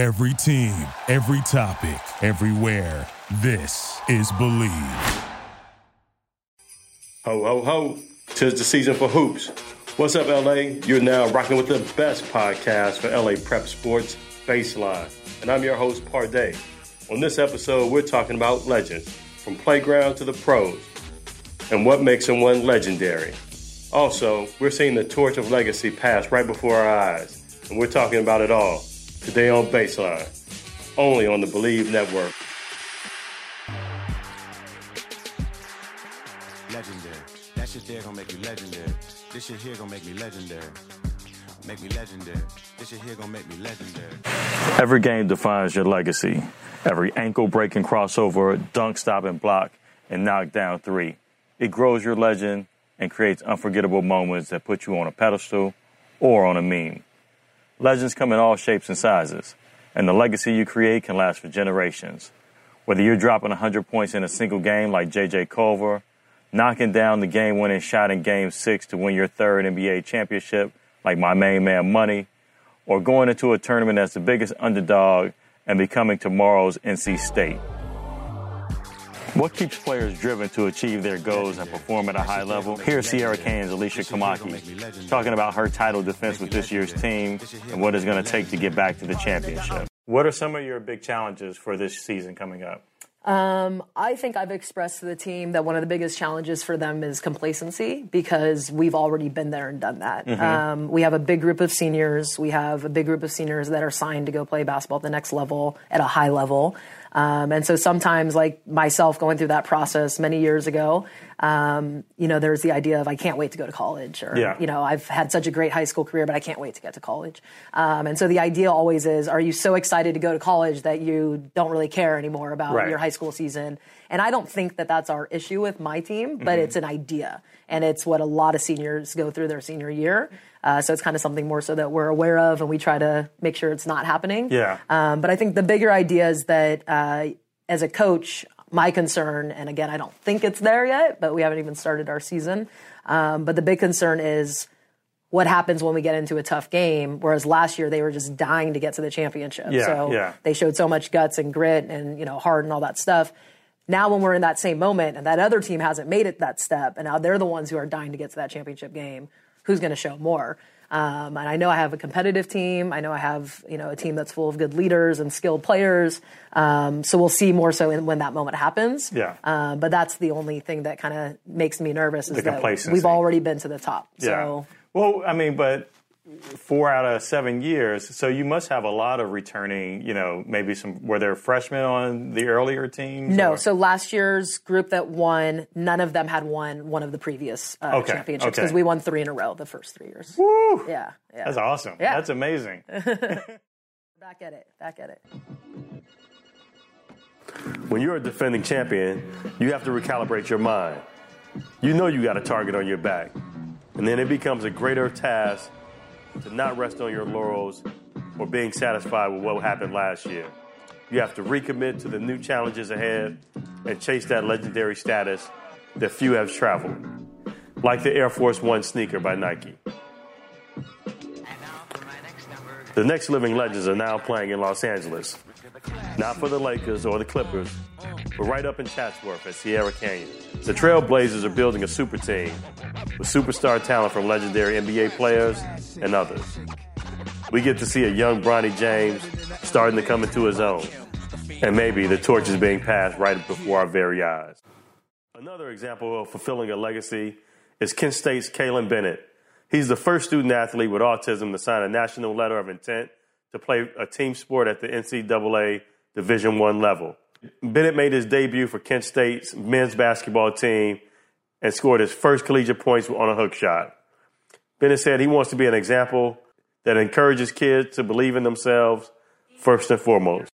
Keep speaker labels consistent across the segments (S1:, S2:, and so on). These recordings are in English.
S1: Every team, every topic, everywhere. This is Bleav.
S2: Ho, ho, ho. Tis the season for hoops. What's up, LA? You're now rocking with the best podcast for LA Prep Sports, Baseline. And I'm your host, Parday. On this episode, we're talking about legends, from playground to the pros, and what makes someone legendary. Also, we're seeing the torch of legacy pass right before our eyes, and we're talking about it all today on Baseline, only on the Bleav Network.
S3: Legendary. That shit there gonna make you legendary. This shit here gonna make me legendary. Make me legendary. This shit here gonna make me legendary.
S4: Every game defines your legacy. Every ankle breaking crossover, dunk stop and block, and knockdown three. It grows your legend and creates unforgettable moments that put you on a pedestal or on a meme. Legends come in all shapes and sizes, and the legacy you create can last for generations. Whether you're dropping 100 points in a single game like JJ Culver, knocking down the game winning shot in game six to win your third NBA championship like my main man Money, or going into a tournament as the biggest underdog and becoming tomorrow's NC State. What keeps players driven to achieve their goals and perform at a high level? Here's Sierra Canyon's Alicia Komaki talking about her title defense with this year's team and what it's going to take to get back to the championship. What are some of your big challenges for this season coming up?
S5: Um, I think I've expressed to the team that one of the biggest challenges for them is complacency because we've already been there and done that.
S4: Mm-hmm.
S5: Um, we have a big group of seniors. We have a big group of seniors that are signed to go play basketball at the next level, at a high level. Um, and so sometimes, like myself going through that process many years ago, um, you know, there's the idea of I can't wait to go to college, or
S4: Yeah.
S5: you know, I've had such a great high school career, but I can't wait to get to college. Um, and so the idea always is, are you so excited to go to college that you don't really care anymore about
S4: Right.
S5: your high school season? And I don't think that that's our issue with my team, but
S4: Mm-hmm.
S5: it's an idea, and it's what a lot of seniors go through their senior year. Uh, so it's kind of something more so that we're aware of, and we try to make sure it's not happening.
S4: Yeah.
S5: Um, but I think the bigger idea is that uh, as a coach, my concern, and again, I don't think it's there yet, but we haven't even started our season. Um, but the big concern is what happens when we get into a tough game. Whereas last year they were just dying to get to the championship,
S4: Yeah,
S5: so
S4: yeah.
S5: they showed so much guts and grit and you know heart and all that stuff. Now, when we're in that same moment and that other team hasn't made it that step, and now they're the ones who are dying to get to that championship game, who's going to show more? Um, and I know I have a competitive team. I know I have you know a team that's full of good leaders and skilled players. Um, so we'll see more so in, when that moment happens.
S4: Yeah.
S5: Um, but that's the only thing that kind of makes me nervous is
S4: The
S5: that we've already been to the top. So
S4: Well, I mean, but four out of seven years, so you must have a lot of returning. You know, maybe some were there freshmen on the earlier teams?
S5: No,
S4: or-
S5: so last year's group that won, none of them had won one of the previous uh,
S4: Okay,
S5: championships
S4: okay.
S5: because we won three in a row the first three years.
S4: Woo!
S5: Yeah, yeah.
S4: That's awesome.
S5: Yeah.
S4: That's amazing.
S5: Back at it, back at it.
S2: When you're a defending champion, you have to recalibrate your mind. You know you got a target on your back. And then it becomes a greater task to not rest on your laurels or being satisfied with what happened last year. You have to recommit to the new challenges ahead and chase that legendary status that few have traveled. Like the Air Force One sneaker by Nike. The next living legends are now playing in Los Angeles. Not for the Lakers or the Clippers, but right up in Chatsworth at Sierra Canyon. The Trailblazers are building a super team with superstar talent from legendary NBA players and others. We get to see a young Bronny James starting to come into his own. And maybe the torch is being passed right before our very eyes. Another example of fulfilling a legacy is Kent State's Kalin Bennett. He's the first student athlete with autism to sign a national letter of intent to play a team sport at the NCAA Division One level. Bennett made his debut for Kent State's men's basketball team and scored his first collegiate points on a hook shot. Bennett said he wants to be an example that encourages kids to believe in themselves first and foremost.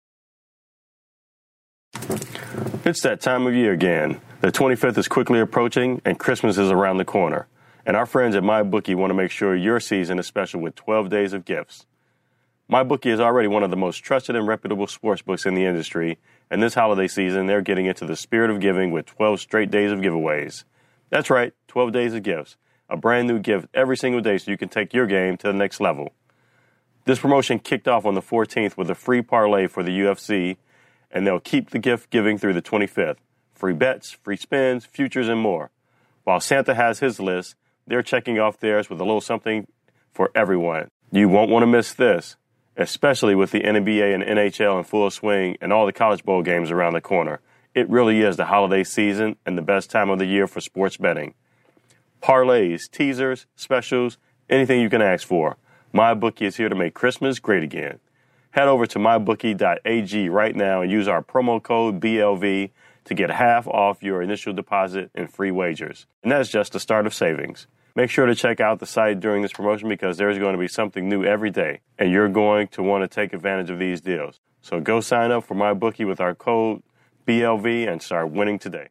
S2: It's that time of year again. The 25th is quickly approaching and Christmas is around the corner. And our friends at MyBookie want to make sure your season is special with 12 days of gifts. MyBookie is already one of the most trusted and reputable sports books in the industry, and this holiday season they're getting into the spirit of giving with 12 straight days of giveaways. That's right, 12 days of gifts. A brand new gift every single day so you can take your game to the next level. This promotion kicked off on the 14th with a free parlay for the UFC, and they'll keep the gift giving through the 25th. Free bets, free spins, futures, and more. While Santa has his list, they're checking off theirs with a little something for everyone. You won't want to miss this, especially with the NBA and NHL in full swing and all the college bowl games around the corner. It really is the holiday season and the best time of the year for sports betting. Parlays, teasers, specials, anything you can ask for. MyBookie is here to make Christmas great again. Head over to mybookie.ag right now and use our promo code BLV to get half off your initial deposit and free wagers. And that's just the start of savings. Make sure to check out the site during this promotion because there's going to be something new every day, and you're going to want to take advantage of these deals. So go sign up for MyBookie with our code BLV and start winning today.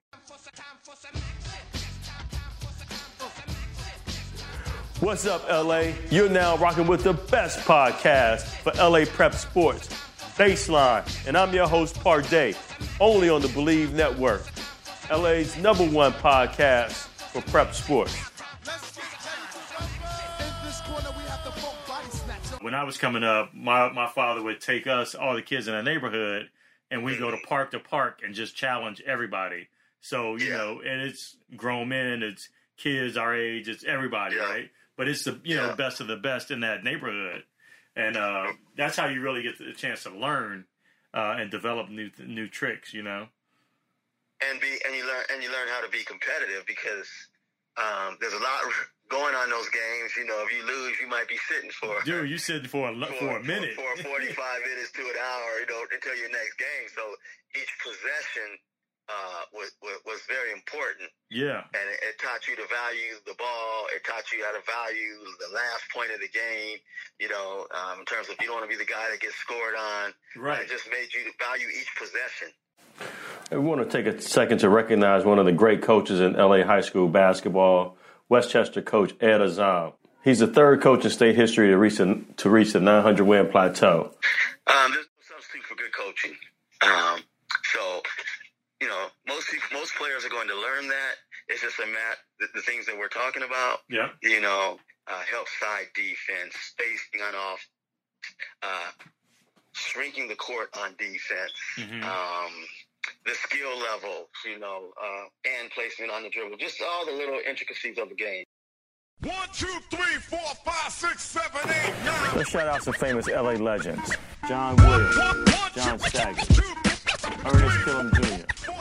S2: What's up, LA? You're now rocking with the best podcast for LA Prep Sports, Baseline, and I'm your host, Parday, only on the Bleav Network, LA's number one podcast for prep sports.
S4: When I was coming up, my, my father would take us, all the kids in the neighborhood, and we go to park to park and just challenge everybody. So, you know, and it's grown men, it's kids our age, it's everybody, right? But it's the you know
S6: Yeah.
S4: best of the best in that neighborhood, and uh, that's how you really get the chance to learn uh, and develop new new tricks. You know.
S6: and be and you learn and you learn how to be competitive because um, there's a lot going on those games. You know, if you lose, you might be sitting for
S4: Dude, you sitting for a lo- for a minute.
S6: for, 45 minutes to an hour. You know, until your next game. So each possession uh, was, was was very important,
S4: yeah,
S6: and it, it taught you to value the ball. It taught you how to value the last point of the game. You know, um, in terms of you don't want to be the guy that gets scored on.
S4: right.
S6: It just made you value each possession.
S2: I want to take a second to recognize one of the great coaches in LA high school basketball, Westchester coach Ed Azzam. He's the third coach in state history to reach, the- to reach the 900 win plateau.
S6: Um, there's no substitute for good coaching. Um, so, you know, most people, most players are going to learn that. It's just a mat the, the things that we're talking about.
S4: Yeah.
S6: You know, uh, help side defense, spacing on off, uh, shrinking the court on defense.
S4: Mhm.
S6: Um, the skill level, you know, uh, and placement on the dribble, just all the little intricacies of the game.
S7: One, two, three, four, five, six, seven, eight, nine.
S2: Let's shout out some famous LA legends John Williams, John Saget, Ernest Killam Jr.,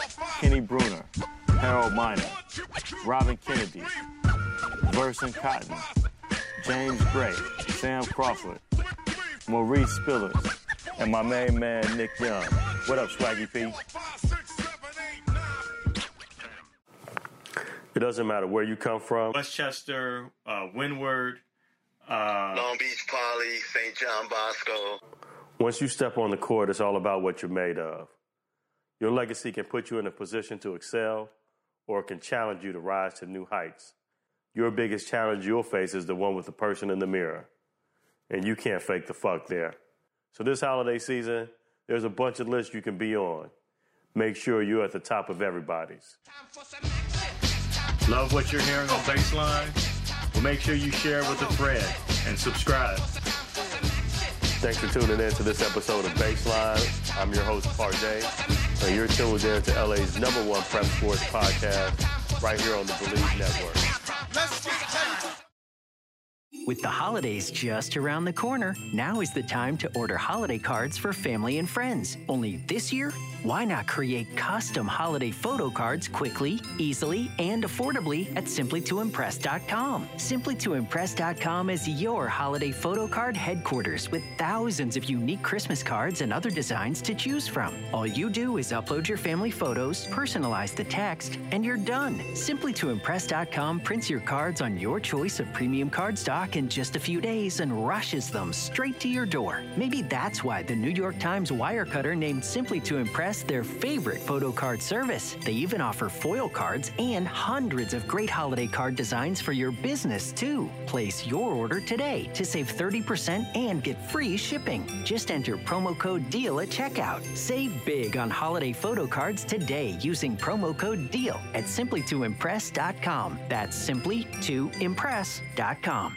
S2: Kenny Brunner, Harold Miner, Robin Kennedy, Verson Cotton, James Gray, Sam Crawford, Maurice Spillers, and my main man Nick Young. What up, Swaggy P? It doesn't matter where you come from.
S4: Westchester, uh, Windward. Uh,
S6: Long Beach Poly, St. John Bosco.
S2: Once you step on the court, it's all about what you're made of. Your legacy can put you in a position to excel or it can challenge you to rise to new heights. Your biggest challenge you'll face is the one with the person in the mirror. And you can't fake the fuck there. So this holiday season, there's a bunch of lists you can be on. Make sure you're at the top of everybody's.
S4: love what you're hearing on Baseline. Well, make sure you share with a friend and subscribe.
S2: Thanks for tuning in to this episode of Baseline. I'm your host, Parday, and you're tuned in to LA's number one prep sports podcast right here on the Bleav Network.
S8: With the holidays just around the corner, now is the time to order holiday cards for family and friends. Only this year, why not create custom holiday photo cards quickly, easily, and affordably at simplytoimpress.com? Simplytoimpress.com is your holiday photo card headquarters with thousands of unique Christmas cards and other designs to choose from. All you do is upload your family photos, personalize the text, and you're done. Simplytoimpress.com prints your cards on your choice of premium card stock in just a few days and rushes them straight to your door. Maybe that's why the New York Times Wirecutter named Simply to Impress their favorite photo card service. They even offer foil cards and hundreds of great holiday card designs for your business, too. Place your order today to save 30% and get free shipping. Just enter promo code DEAL at checkout. Save big on holiday photo cards today using promo code DEAL at simplytoimpress.com. That's simply to impress.com.